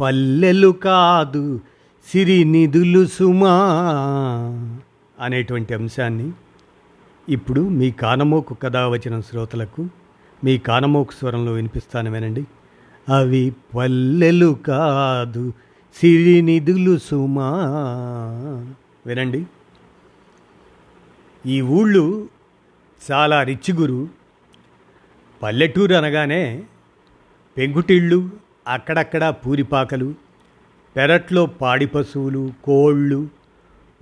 పల్లెలు కాదు సిరి నిధులు సుమా అనేటువంటి అంశాన్ని ఇప్పుడు మీ కానమోకు కథ వచ్చిన శ్రోతలకు మీ కానమోకు స్వరంలో వినిపిస్తాను వినండి అవి పల్లెలు కాదు సిరి నిధులు సుమా వినండి. ఈ ఊళ్ళు చాలా రిచ్ గురు పల్లెటూరు అనగానే పెంకుటిళ్ళు అక్కడక్కడ పూరిపాకలు పెరట్లో పాడి పశువులు కోళ్ళు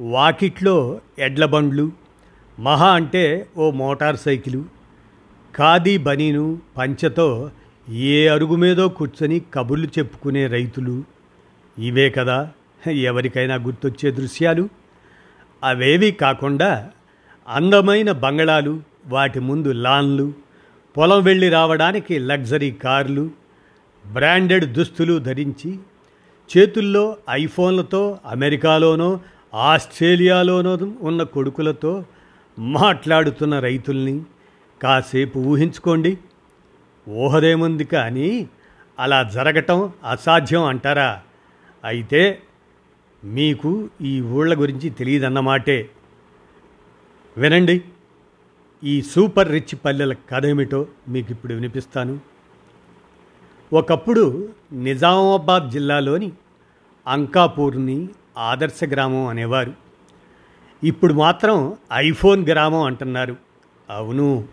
వాకిట్లో ఎడ్ల బండ్లు మహా అంటే ఓ మోటార్ సైకిలు ఖాదీ బనీను పంచతో ఏ అరుగు మీదో కూర్చొని కబుర్లు చెప్పుకునే రైతులు. ఇవే కదా ఎవరికైనా గుర్తొచ్చే దృశ్యాలు. అవేవి కాకుండా అందమైన బంగళాలు వాటి ముందు లాన్లు పొలం వెళ్ళి రావడానికి లగ్జరీ కార్లు బ్రాండెడ్ దుస్తులు ధరించి చేతుల్లో ఐఫోన్లతో అమెరికాలోనో ఆస్ట్రేలియాలోనో ఉన్న కొడుకులతో మాట్లాడుతున్న రైతుల్ని కాసేపు ఊహించుకోండి. ఊహదేముంది కానీ అలా జరగటం అసాధ్యం అంటారా? అయితే మీకు ఈ ఊళ్ళ గురించి తెలియదన్నమాటే. వినండి ఈ సూపర్ రిచ్ పల్లెల కథ ఏమిటో మీకు ఇప్పుడు వినిపిస్తాను. ఒకప్పుడు నిజామాబాద్ జిల్లాలోని అంకాపూర్ని ఆదర్శ గ్రామం అనేవారు. ఇప్పుడు మాత్రం ఐఫోన్ గ్రామం అంటున్నారు. అవును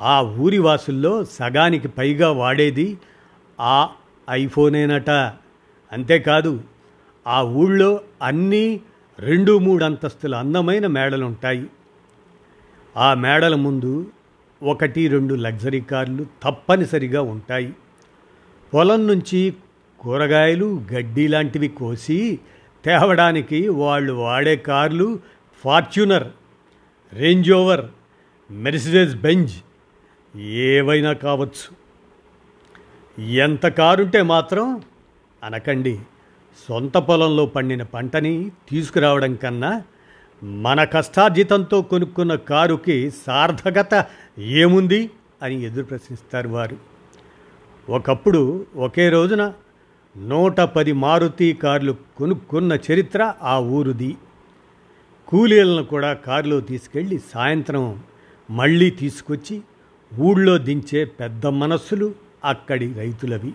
ఆ ఊరి వాసుల్లో సగానికి పైగా వాడేది ఆ ఐఫోనేనట. అంతేకాదు ఆ ఊళ్ళో అన్నీ రెండు మూడు అంతస్తుల అందమైన మేడలుంటాయి. ఆ మేడల ముందు ఒకటి రెండు లగ్జరీ కార్లు తప్పనిసరిగా ఉంటాయి. పొలం నుంచి కూరగాయలు గడ్డి లాంటివి కోసి తేవడానికి వాళ్ళు వాడే కార్లు Fortuner Range Rover Mercedes Benz ఏవైనా కావచ్చు. ఎంత కారుంటే మాత్రం అనకండి సొంత పొలంలో పండిన పంటని తీసుకురావడం కన్నా మన కష్టార్జితంతో కొనుక్కున్న కారుకి సార్థకత ఏముంది అని ఎదురు ప్రశ్నిస్తారు వారు. ఒకప్పుడు ఒకే రోజున నూట పది మారుతి కార్లు కొనుక్కున్న చరిత్ర ఆ ఊరుది. కూలీలను కూడా కారులో తీసుకెళ్ళి సాయంత్రం మళ్ళీ తీసుకొచ్చి ఊళ్ళో దించే పెద్ద మనస్సులు అక్కడి రైతులవి.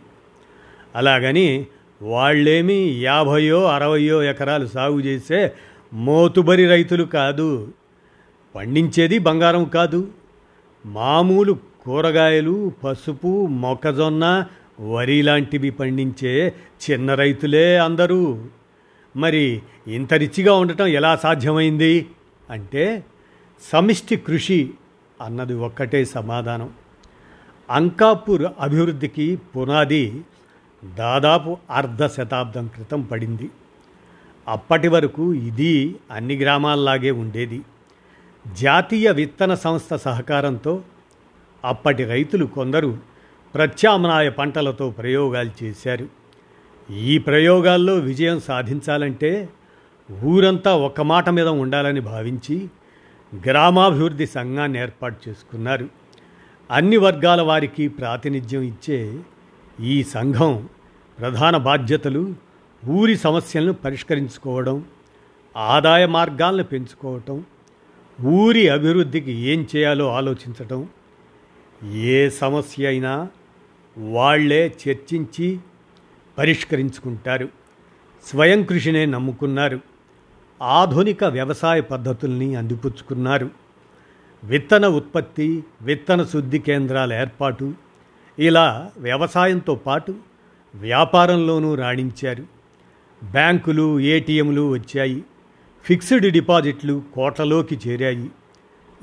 అలాగని వాళ్ళేమీ యాభయో అరవయో ఎకరాలు సాగు చేసే మోతుబరి రైతులు కాదు. పండించేది బంగారం కాదు. మామూలు కూరగాయలు పసుపు మొక్కజొన్న వరి లాంటివి పండించే చిన్న రైతులే అందరూ. మరి ఇంత రిచిగా ఉండటం ఎలా సాధ్యమైంది? అంటే సమిష్టి కృషి అన్నది ఒక్కటే సమాధానం. అంకాపూర్ అభివృద్ధికి పునాది దాదాపు అర్ధ శతాబ్దం క్రితం పడింది. అప్పటి వరకు ఇది అన్ని గ్రామాల్లాగే ఉండేది. జాతీయ విత్తన సంస్థ సహకారంతో అప్పటి రైతులు కొందరు ప్రత్యామ్నాయ పంటలతో ప్రయోగాలు చేశారు. ఈ ప్రయోగాల్లో విజయం సాధించాలంటే ఊరంతా ఒక్క మాట మీద ఉండాలని భావించి గ్రామాభివృద్ధి సంఘాన్ని ఏర్పాటు చేసుకున్నారు. అన్ని వర్గాల వారికి ప్రాతినిధ్యం ఇచ్చే ఈ సంఘం ప్రధాన బాధ్యతలు ఊరి సమస్యలను పరిష్కరించుకోవడం ఆదాయ మార్గాలను పెంచుకోవటం ఊరి అభివృద్ధికి ఏం చేయాలో ఆలోచించటం ఏ సమస్య అయినా వాళ్ళే చర్చించి పరిష్కరించుకుంటారు. స్వయం కృషినే నమ్ముకున్నారు. ఆధునిక వ్యవసాయ పద్ధతుల్ని అందిపుచ్చుకున్నారు. విత్తన ఉత్పత్తి విత్తన శుద్ధి కేంద్రాల ఏర్పాటు ఇలా వ్యవసాయంతో పాటు వ్యాపారంలోనూ రాణించారు. బ్యాంకులు ఏటీఎంలు వచ్చాయి. ఫిక్స్డ్ డిపాజిట్లు కోట్లలోకి చేరాయి.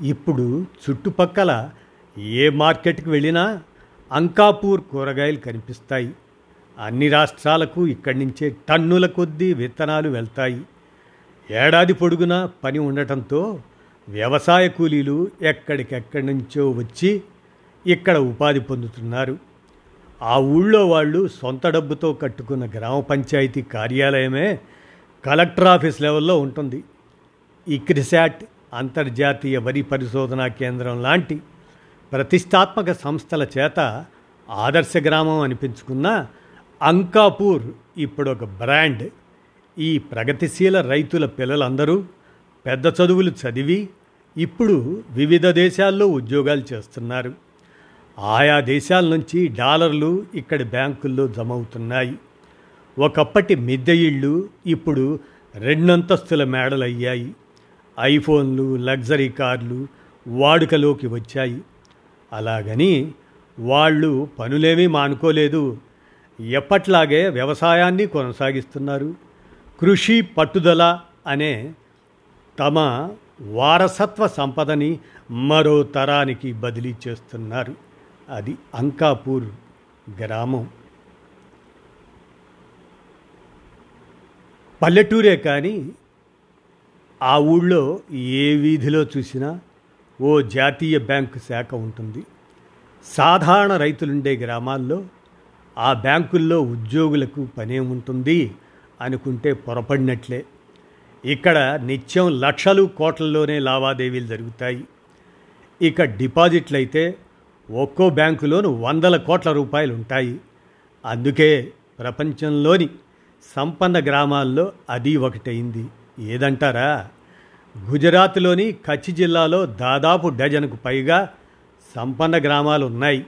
ఇప్పుడు చుట్టుపక్కల ఏ మార్కెట్కి వెళ్ళినా అంకాపూర్ కూరగాయలు కనిపిస్తాయి. అన్ని రాష్ట్రాలకు ఇక్కడి నుంచే టన్నుల కొద్దీ విత్తనాలు వెళ్తాయి. ఏడాది పొడుగునా పని ఉండటంతో వ్యవసాయ కూలీలు ఎక్కడికెక్కడి నుంచో వచ్చి ఇక్కడ ఉపాధి పొందుతున్నారు. ఆ ఊళ్ళో వాళ్ళు సొంత డబ్బుతో కట్టుకున్న గ్రామ పంచాయతీ కార్యాలయమే కలెక్టర్ ఆఫీస్ లెవెల్లో ఉంటుంది. ఇక్రిసాట్ అంతర్జాతీయ వరి పరిశోధనా కేంద్రం లాంటి ప్రతిష్టాత్మక సంస్థల చేత ఆదర్శ గ్రామం అనిపించుకున్న అంకాపూర్ ఇప్పుడు ఒక బ్రాండ్. ఈ ప్రగతిశీల రైతుల పిల్లలందరూ పెద్ద చదువులు చదివి ఇప్పుడు వివిధ దేశాల్లో ఉద్యోగాలు చేస్తున్నారు. ఆయా దేశాల నుంచి డాలర్లు ఇక్కడి బ్యాంకుల్లో జమ అవుతున్నాయి ఒకప్పటి మిద్దె ఇళ్ళు ఇప్పుడు రెండంతస్తుల మేడలు అయ్యాయి ఐఫోన్లు లగ్జరీ కార్లు వాడుకలోకి వచ్చాయి. అలాగని వాళ్ళు పనులేమీ మానుకోలేదు. ఎప్పట్లాగే వ్యవసాయాన్ని కొనసాగిస్తున్నారు. కృషి పట్టుదల అనే తమ వారసత్వ సంపదని మరో తరానికి బదిలీ చేస్తున్నారు. అది అంకాపూర్ గ్రామం. పల్లెటూరే కానీ ఆ ఊళ్ళో ఏ వీధిలో చూసినా ఓ జాతీయ బ్యాంకు శాఖ ఉంటుంది. సాధారణ రైతులుండే గ్రామాల్లో ఆ బ్యాంకుల్లో ఉద్యోగులకు పనేముంటుంది అనుకుంటే పొరపడినట్లే. ఇక్కడ నిత్యం లక్షలు కోట్లలోనే లావాదేవీలు జరుగుతాయి. ఇక డిపాజిట్లు అయితే ఒక్కో బ్యాంకులోను వందల కోట్ల రూపాయలు ఉంటాయి అందుకే ప్రపంచంలోని సంపన్న గ్రామాల్లో అది ఒకటైంది ఏదంటారా? గుజరాత్లోని కచ్ జిల్లాలో దాదాపు డజన్కు పైగా సంపన్న గ్రామాలు ఉన్నాయి.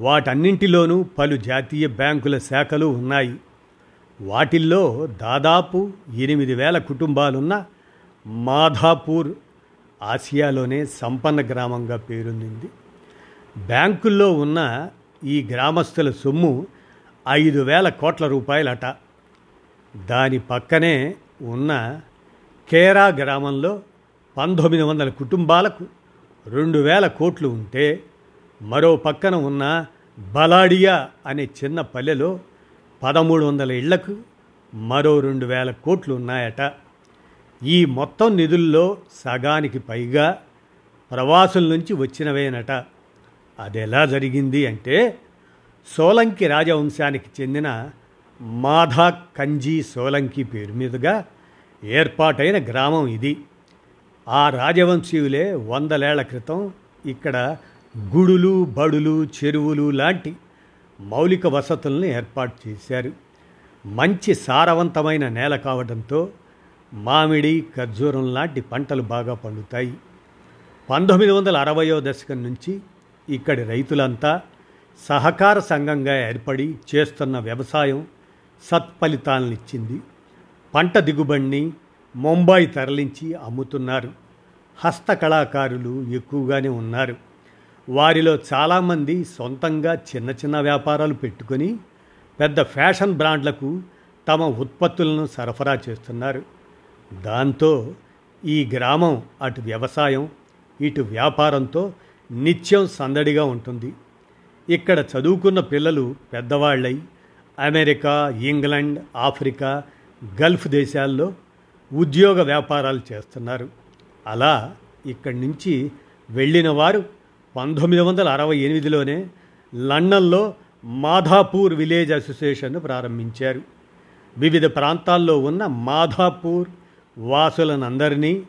వాటన్నింటిలోనూ పలు జాతీయ బ్యాంకుల శాఖలు ఉన్నాయి. వాటిల్లో దాదాపు ఎనిమిది వేల కుటుంబాలున్న మాధాపూర్ ఆసియాలోనే సంపన్న గ్రామంగా పేరొందింది. బ్యాంకుల్లో ఉన్న ఈ గ్రామస్తుల సొమ్ము ఐదు వేల కోట్ల రూపాయలట. దాని పక్కనే ఉన్న కేరా గ్రామంలో పంతొమ్మిది వందల కుటుంబాలకు రెండు వేల కోట్లు ఉంటే మరో పక్కన ఉన్న బలాడియా అనే చిన్న పల్లెలో పదమూడు వందల ఇళ్ళకు మరో రెండు వేల కోట్లు ఉన్నాయట. ఈ మొత్తం నిధుల్లో సగానికి పైగా ప్రవాసుల నుంచి వచ్చినవేనట. అది ఎలా జరిగింది అంటే సోలంకి రాజవంశానికి చెందిన మాధా కంజీ సోలంకి పేరు మీదుగా ఏర్పాటైన గ్రామం ఇది. ఆ రాజవంశీయులే వందలేళ్ళ క్రితం ఇక్కడ గుడులు బడులు చెరువులు లాంటి మౌలిక వసతులను ఏర్పాటు చేశారు. మంచి సారవంతమైన నేల కావడంతో మామిడి ఖర్జూరం లాంటి పంటలు బాగా పండుతాయి. పంతొమ్మిది వందల అరవయో దశకం నుంచి ఇక్కడి రైతులంతా సహకార సంఘంగా ఏర్పడి చేస్తున్న వ్యవసాయం సత్ఫలితాలనిచ్చింది. పంట దిగుబడిని ముంబాయి తరలించి అమ్ముతున్నారు. హస్తకళాకారులు ఎక్కువగానే ఉన్నారు. వారిలో చాలామంది సొంతంగా చిన్న చిన్న వ్యాపారాలు పెట్టుకొని పెద్ద ఫ్యాషన్ బ్రాండ్లకు తమ ఉత్పత్తులను సరఫరా చేస్తున్నారు. దాంతో ఈ గ్రామం అటు వ్యవసాయం ఇటు వ్యాపారంతో నిత్యం సందడిగా ఉంటుంది. ఇక్కడ చదువుకున్న పిల్లలు పెద్దవాళ్ళై అమెరికా ఇంగ్లాండ్ ఆఫ్రికా గల్ఫ్ దేశాల్లో ఉద్యోగ వ్యాపారాలు చేస్తున్నారు. అలా ఇక్కడి నుంచి వెళ్ళిన వారు పంతొమ్మిది వందల అరవై ఎనిమిదిలోనే లండన్లో మాధాపూర్ విలేజ్ అసోసియేషన్ను ప్రారంభించారు. వివిధ ప్రాంతాల్లో ఉన్న మాధాపూర్ వాసులనందరినీ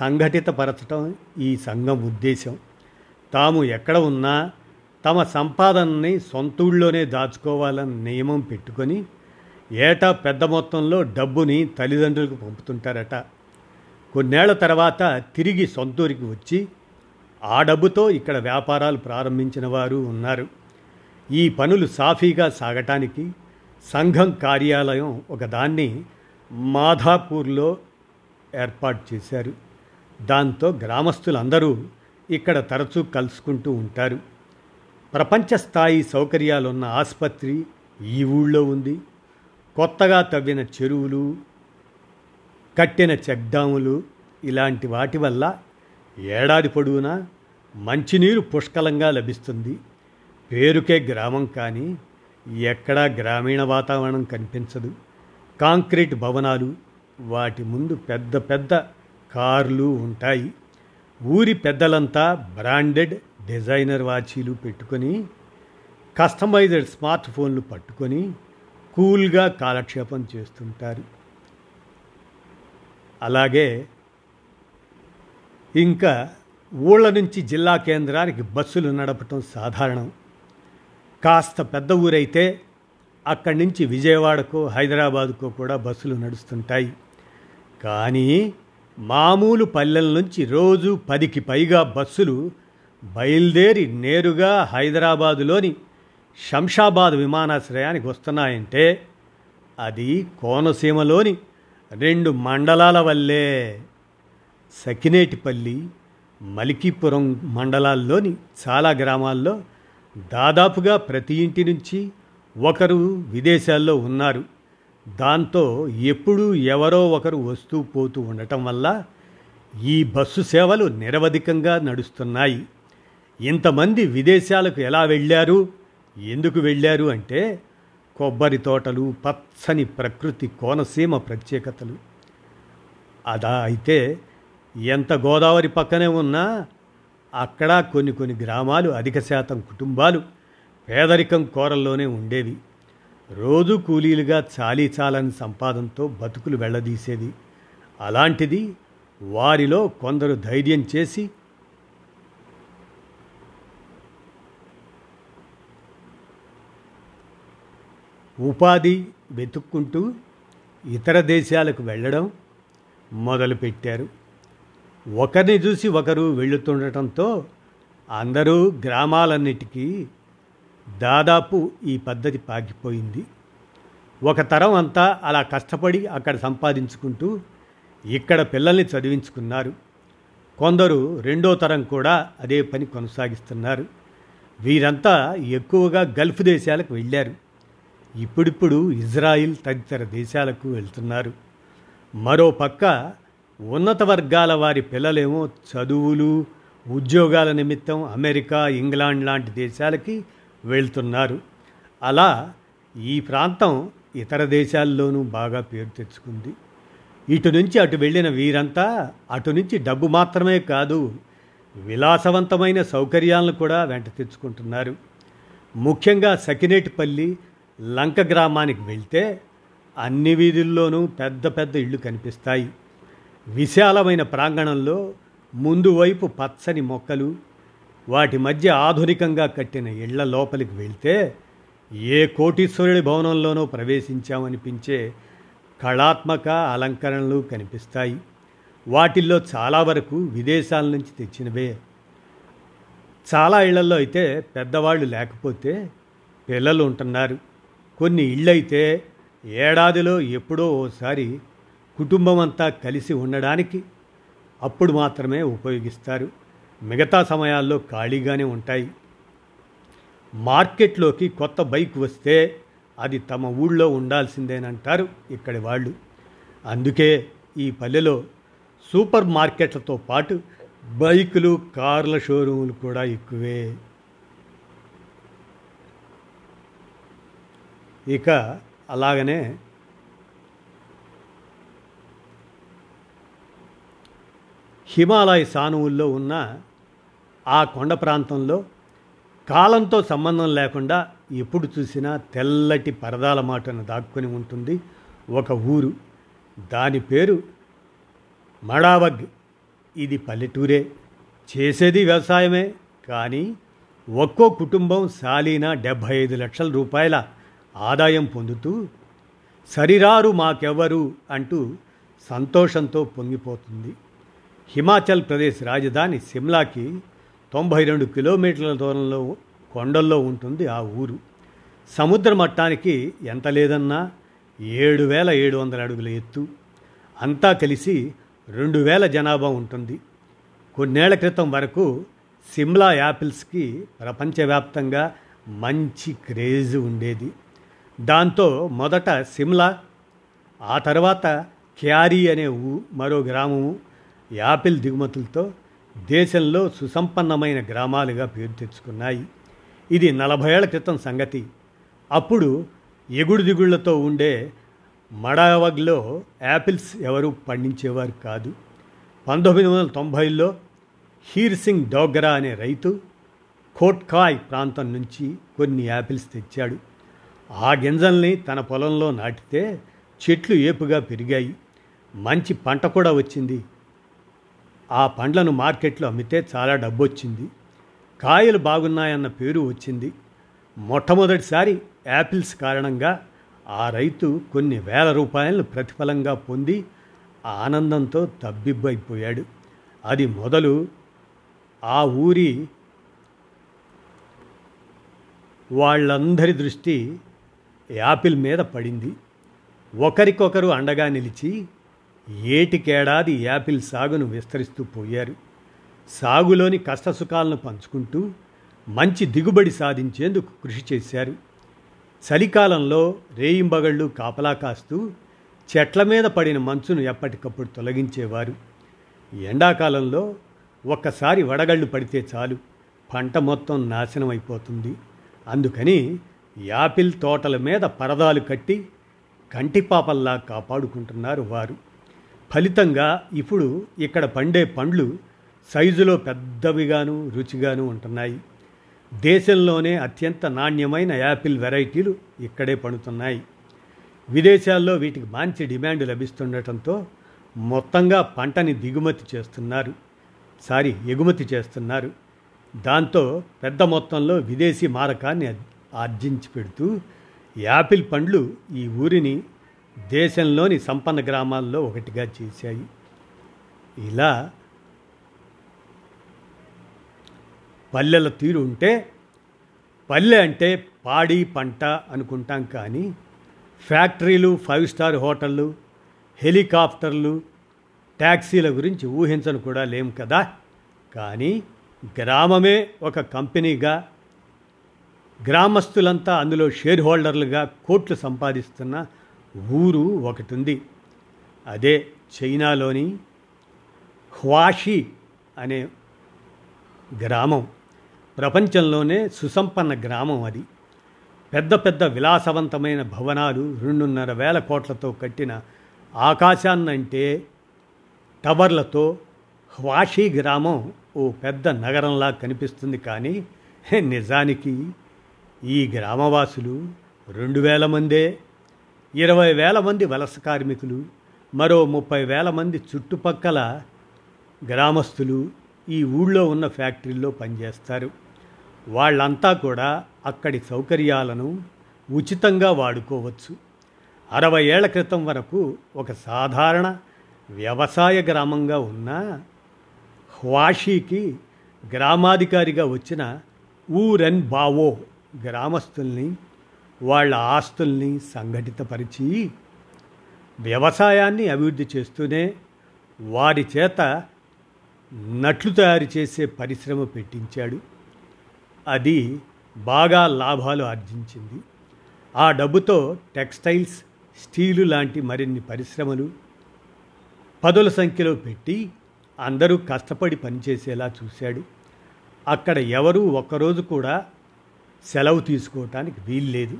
సంఘటితపరచడం ఈ సంఘం ఉద్దేశం. తాము ఎక్కడ ఉన్నా తమ సంపాదనని సొంతూళ్ళలోనే దాచుకోవాలని నియమం పెట్టుకొని ఏటా పెద్ద మొత్తంలో డబ్బుని తల్లిదండ్రులకు పంపుతుంటారట. కొన్నేళ్ళ తర్వాత తిరిగి సొంతూరికి వచ్చి ఆ డబ్బుతో ఇక్కడ వ్యాపారాలు ప్రారంభించిన వారు ఉన్నారు. ఈ పనులు సాఫీగా సాగటానికి సంఘం కార్యాలయం ఒకదాన్ని మాధాపూర్లో ఏర్పాటు చేశారు. దాంతో గ్రామస్తులందరూ ఇక్కడ తరచూ కలుసుకుంటూ ఉంటారు. ప్రపంచ స్థాయి సౌకర్యాలున్న ఆసుపత్రి ఈ ఊళ్ళో ఉంది. కొత్తగా తవ్విన చెరువులు కట్టిన చెక్డాములు ఇలాంటి వాటి వల్ల ఏడాది పొడవునా మంచినీరు పుష్కలంగా లభిస్తుంది. పేరుకే గ్రామం కానీ ఎక్కడా గ్రామీణ వాతావరణం కనిపించదు. కాంక్రీట్ భవనాలు వాటి ముందు పెద్ద పెద్ద కార్లు ఉంటాయి. ఊరి పెద్దలంతా బ్రాండెడ్ డిజైనర్ వాచీలు పెట్టుకొని కస్టమైజ్డ్ స్మార్ట్ ఫోన్లు పట్టుకొని కూల్గా కాలక్షేపం చేస్తుంటారు. అలాగే ఇంకా ఊళ్ళ నుంచి జిల్లా కేంద్రానికి బస్సులు నడపటం సాధారణం. కాస్త పెద్ద ఊరైతే అక్కడి నుంచి విజయవాడకు హైదరాబాదుకు కూడా బస్సులు నడుస్తుంటాయి. కానీ మామూలు పల్లెల నుంచి రోజు పదికి పైగా బస్సులు బయలుదేరి నేరుగా హైదరాబాదులోని శంషాబాద్ విమానాశ్రయానికి వస్తున్నాయంటే అది కోనసీమలోని రెండు మండలాల వల్లే. సకినేటిపల్లి మలికీపురం మండలాల్లోని చాలా గ్రామాల్లో దాదాపుగా ప్రతి ఇంటి నుంచి ఒకరు విదేశాల్లో ఉన్నారు. దాంతో ఎప్పుడూ ఎవరో ఒకరు వస్తూ పోతూ ఉండటం వల్ల ఈ బస్సు సేవలు నిరవధికంగా నడుస్తున్నాయి. ఇంతమంది విదేశాలకు ఎలా వెళ్ళారు? ఎందుకు వెళ్ళారు అంటే కొబ్బరి తోటలు పచ్చని ప్రకృతి కోనసీమ ప్రత్యేకతలు. అదా అయితే ఎంత గోదావరి పక్కనే ఉన్నా అక్కడ కొన్ని కొన్ని గ్రామాలు అధిక శాతం కుటుంబాలు పేదరికం కోరల్లోనే ఉండేవి. రోజు కూలీలుగా చాలీ చాలని సంపాదనతో బతుకులు వెళ్ళదీసేది అలాంటిది వారిలో కొందరు ధైర్యం చేసి ఉపాధి వెతుక్కుంటూ ఇతర దేశాలకు వెళ్ళడం మొదలుపెట్టారు. ఒకరిని చూసి ఒకరు వెళుతుండటంతో అందరూ గ్రామాలన్నిటికీ దాదాపు ఈ పద్ధతి పాకిపోయింది. ఒక తరం అంతా అలా కష్టపడి అక్కడ సంపాదించుకుంటూ ఇక్కడ పిల్లల్ని చదివించుకున్నారు. కొందరు రెండో తరం కూడా అదే పని కొనసాగిస్తున్నారు. వీరంతా ఎక్కువగా గల్ఫ్ దేశాలకు వెళ్ళారు. ఇప్పుడిప్పుడు ఇజ్రాయిల్ తదితర దేశాలకు వెళ్తున్నారు. మరో పక్క ఉన్నత వర్గాల వారి పిల్లలేమో చదువులు ఉద్యోగాల నిమిత్తం అమెరికా ఇంగ్లాండ్ లాంటి దేశాలకి వెళ్తున్నారు. అలా ఈ ప్రాంతం ఇతర దేశాల్లోనూ బాగా పేరు తెచ్చుకుంది. ఇటు నుంచి అటు వెళ్ళిన వీరంతా అటు నుంచి డబ్బు మాత్రమే కాదు విలాసవంతమైన సౌకర్యాలను కూడా వెంట తెచ్చుకుంటున్నారు. ముఖ్యంగా సకినేటిపల్లి లంక గ్రామానికి వెళ్తే అన్ని వీధుల్లోనూ పెద్ద పెద్ద ఇళ్ళు కనిపిస్తాయి. విశాలమైన ప్రాంగణంలో ముందు వైపు పచ్చని మొక్కలు వాటి మధ్య ఆధునికంగా కట్టిన ఇళ్ళ లోపలికి వెళ్తే ఏ కోటీశ్వరుడి భవనంలోనో ప్రవేశించామనిపించే కళాత్మక అలంకరణలు కనిపిస్తాయి. వాటిల్లో చాలా వరకు విదేశాల నుంచి తెచ్చినవే. చాలా ఇళ్ళలో అయితే పెద్దవాళ్ళు లేకపోతే పిల్లలు ఉంటున్నారు. కొన్ని ఇళ్ళైతే ఏడాదిలో ఎప్పుడో ఓసారి కుటుంబం అంతా కలిసి ఉండడానికి అప్పుడు మాత్రమే ఉపయోగిస్తారు. మిగతా సమయాల్లో ఖాళీగానే ఉంటాయి. మార్కెట్లోకి కొత్త బైక్ వస్తే అది తమ ఊళ్ళో ఉండాల్సిందేనంటారు ఇక్కడి వాళ్ళు. అందుకే ఈ పల్లెలో సూపర్ మార్కెట్లతో పాటు బైకులు కార్ల షోరూములు కూడా ఎక్కువే. ఇక అలాగనే హిమాలయ సానువుల్లో ఉన్న ఆ కొండ ప్రాంతంలో కాలంతో సంబంధం లేకుండా ఎప్పుడు చూసినా తెల్లటి పరదాల మాటను దాక్కుని ఉంటుంది ఒక ఊరు. దాని పేరు మడావగ్. ఇది పల్లెటూరే. చేసేది వ్యవసాయమే. కానీ ఒక్కో కుటుంబం సాలీనా డెబ్భై ఐదు లక్షల రూపాయల ఆదాయం పొందుతూ సరిరారు మాకెవ్వరు అంటూ సంతోషంతో పొంగిపోతుంది. హిమాచల్ ప్రదేశ్ రాజధాని సిమ్లాకి తొంభై రెండు కిలోమీటర్ల దూరంలో కొండల్లో ఉంటుంది ఆ ఊరు. సముద్ర మట్టానికి ఎంత లేదన్నా ఏడు వేల ఏడు వందల అడుగుల ఎత్తు. అంతా కలిసి రెండు వేల జనాభా ఉంటుంది. కొన్నేళ్ళ క్రితం వరకు సిమ్లా యాపిల్స్కి ప్రపంచవ్యాప్తంగా మంచి క్రేజ్ ఉండేది. దాంతో మొదట సిమ్లా ఆ తర్వాత క్యారీ అనే ఊ మరో గ్రామము యాపిల్ దిగుమతులతో దేశంలో సుసంపన్నమైన గ్రామాలుగా పేరు తెచ్చుకున్నాయి. ఇది నలభై ఏళ్ళ క్రితం సంగతి. అప్పుడు ఎగుడు దిగుళ్ళతో ఉండే మడావగ్లో యాపిల్స్ ఎవరు పండించేవారు కాదు. పంతొమ్మిది వందల తొంభైలో హీర్ సింగ్ డోగ్రా అనే రైతు కోట్కాయ్ ప్రాంతం నుంచి కొన్ని యాపిల్స్ తెచ్చాడు. ఆ గింజల్ని తన పొలంలో నాటితే చెట్లు ఏపుగా పెరిగాయి. మంచి పంట కూడా వచ్చింది. ఆ పండ్లను మార్కెట్లో అమ్మితే చాలా డబ్బు వచ్చింది కాయలు బాగున్నాయన్న పేరు వచ్చింది. మొట్టమొదటిసారి యాపిల్స్ కారణంగా ఆ రైతు కొన్ని వేల రూపాయలను ప్రతిఫలంగా పొంది ఆనందంతో తబ్బిబ్బైపోయాడు. అది మొదలు ఆ ఊరి వాళ్ళందరి దృష్టి యాపిల్ మీద పడింది. ఒకరికొకరు అండగా నిలిచి ఏటికేడాది యాపిల్ సాగును విస్తరిస్తూ పోయారు. సాగులోని కష్టసుఖాలను పంచుకుంటూ మంచి దిగుబడి సాధించేందుకు కృషి చేశారు. చలికాలంలో రేయింబగళ్ళు కాపలా కాస్తూ చెట్ల మీద పడిన మంచును ఎప్పటికప్పుడు తొలగించేవారు. ఎండాకాలంలో ఒక్కసారి వడగళ్ళు పడితే చాలు పంట మొత్తం నాశనం అయిపోతుంది అందుకని యాపిల్ తోటల మీద పరదాలు కట్టి కంటిపాపల్లా కాపాడుకుంటున్నారు వారు. ఫలితంగా ఇప్పుడు ఇక్కడ పండే పండ్లు సైజులో పెద్దవిగాను రుచిగాను ఉంటున్నాయి. దేశంలోనే అత్యంత నాణ్యమైన యాపిల్ వెరైటీలు ఇక్కడే పండుతున్నాయి. విదేశాల్లో వీటికి మంచి డిమాండ్ లభిస్తుండటంతో మొత్తంగా పంటని దిగుమతి చేస్తున్నారు. సారీ ఎగుమతి చేస్తున్నారు. దాంతో పెద్ద మొత్తంలో విదేశీ మారకాన్ని ఆర్జించి పెడుతూ యాపిల్ పండ్లు ఈ ఊరిని దేశంలోని సంపన్న గ్రామాల్లో ఒకటిగా చేశాయి. ఇలా పల్లెల తీరు ఉంటే పల్లె అంటే పాడి పంట అనుకుంటాం కానీ ఫ్యాక్టరీలు ఫైవ్ స్టార్ హోటళ్ళు హెలికాప్టర్లు ట్యాక్సీల గురించి ఊహించను కూడా లేం కదా. కానీ గ్రామమే ఒక కంపెనీగా గ్రామస్తులంతా అందులో షేర్ హోల్డర్లుగా కోట్లు సంపాదిస్తున్న ఊరు ఒకటి ఉంది అదే చైనాలోని హ్వాషి అనే గ్రామం. ప్రపంచంలోనే సుసంపన్న గ్రామం అది. పెద్ద పెద్ద విలాసవంతమైన భవనాలు రెండున్నర వేల కోట్లతో కట్టిన ఆకాశాన్నంటే టవర్లతో హ్వాషీ గ్రామం ఓ పెద్ద నగరంలా కనిపిస్తుంది కానీ నిజానికి ఈ గ్రామవాసులు రెండు వేల మందే ఇరవై వేల మంది వలస కార్మికులు మరో ముప్పై వేల మంది చుట్టుపక్కల గ్రామస్తులు ఈ ఊళ్ళో ఉన్న ఫ్యాక్టరీల్లో పనిచేస్తారు. వాళ్ళంతా కూడా అక్కడి సౌకర్యాలను ఉచితంగా వాడుకోవచ్చు. అరవై ఏళ్ళ క్రితం వరకు ఒక సాధారణ వ్యవసాయ గ్రామంగా ఉన్న హ్వాషీకి గ్రామాధికారిగా వచ్చిన ఊరెన్ బావో గ్రామస్తుల్ని వాళ్ళ ఆస్తుల్ని సంఘటితపరిచి వ్యవసాయాన్ని అభివృద్ధి చేస్తూనే వారి చేత నట్లు తయారు చేసే పరిశ్రమ పెట్టించాడు. అది బాగా లాభాలు ఆర్జించింది. ఆ డబ్బుతో టెక్స్టైల్స్ స్టీలు లాంటి మరిన్ని పరిశ్రమలు పదుల సంఖ్యలో పెట్టి అందరూ కష్టపడి పనిచేసేలా చూశాడు. అక్కడ ఎవరూ ఒక్కరోజు కూడా సెలవు తీసుకోవటానికి వీల్లేదు.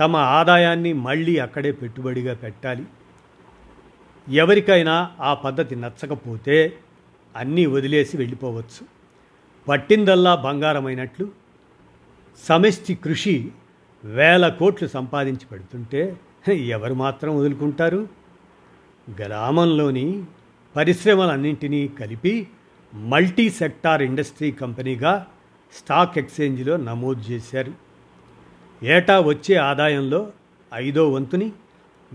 తమ ఆదాయాన్ని మళ్ళీ అక్కడే పెట్టుబడిగా పెట్టాలి. ఎవరికైనా ఆ పద్ధతి నచ్చకపోతే అన్నీ వదిలేసి వెళ్ళిపోవచ్చు. పట్టిందల్లా బంగారమైనట్లు. సమష్టి కృషి వేల కోట్లు సంపాదించి పెడుతుంటే ఎవరు మాత్రం వదులుకుంటారు? గ్రామంలోని పరిశ్రమలన్నింటినీ కలిపి మల్టీ సెక్టార్ ఇండస్ట్రీ కంపెనీగా స్టాక్ ఎక్స్చేంజ్లో నమోదు చేశారు. ఏటా వచ్చే ఆదాయంలో ఐదో వంతుని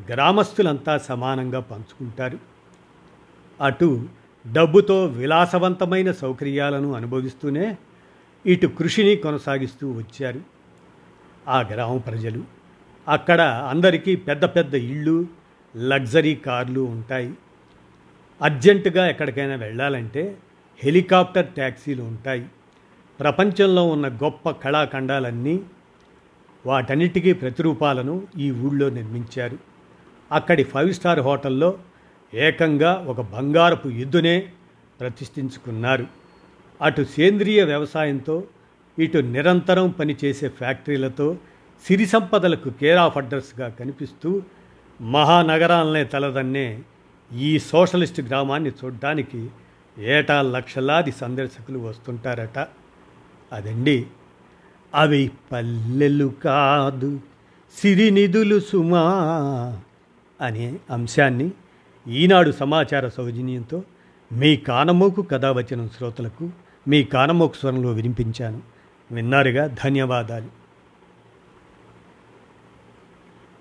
గ్రామస్తులంతా సమానంగా పంచుకుంటారు. అటు డబ్బుతో విలాసవంతమైన సౌకర్యాలను అనుభవిస్తూనే ఇటు కృషిని కొనసాగిస్తూ వచ్చారు. ఆ గ్రామ ప్రజలు అక్కడ అందరికీ పెద్ద పెద్ద ఇళ్ళు లగ్జరీ కార్లు ఉంటాయి. అర్జెంటుగా ఎక్కడికైనా వెళ్ళాలంటే హెలికాప్టర్ ట్యాక్సీలు ఉంటాయి. ప్రపంచంలో ఉన్న గొప్ప కళాఖండాలన్నీ వాటన్నిటికీ ప్రతిరూపాలను ఈ ఊళ్ళో నిర్మించారు. అక్కడి ఫైవ్ స్టార్ హోటల్లో ఏకంగా ఒక బంగారపు ఎద్దునే ప్రతిష్ఠించుకున్నారు. అటు సేంద్రియ వ్యవసాయంతో ఇటు నిరంతరం పనిచేసే ఫ్యాక్టరీలతో సిరి సంపదలకు కేర్ ఆఫ్ అడ్రస్గా కనిపిస్తూ మహానగరాలనే తలదన్నే ఈ సోషలిస్ట్ గ్రామాన్ని చూడ్డానికి ఏటా లక్షలాది సందర్శకులు వస్తుంటారట. అదండి. అవి పల్లెలు కాదు సిరినిధులు సుమా అనే అంశాన్ని ఈనాడు సమాచార సౌజన్యంతో మీ కానమోకు కథావచనం శ్రోతలకు మీ కానమోకు స్వరంలో వినిపించాను. విన్నారుగా? ధన్యవాదాలు.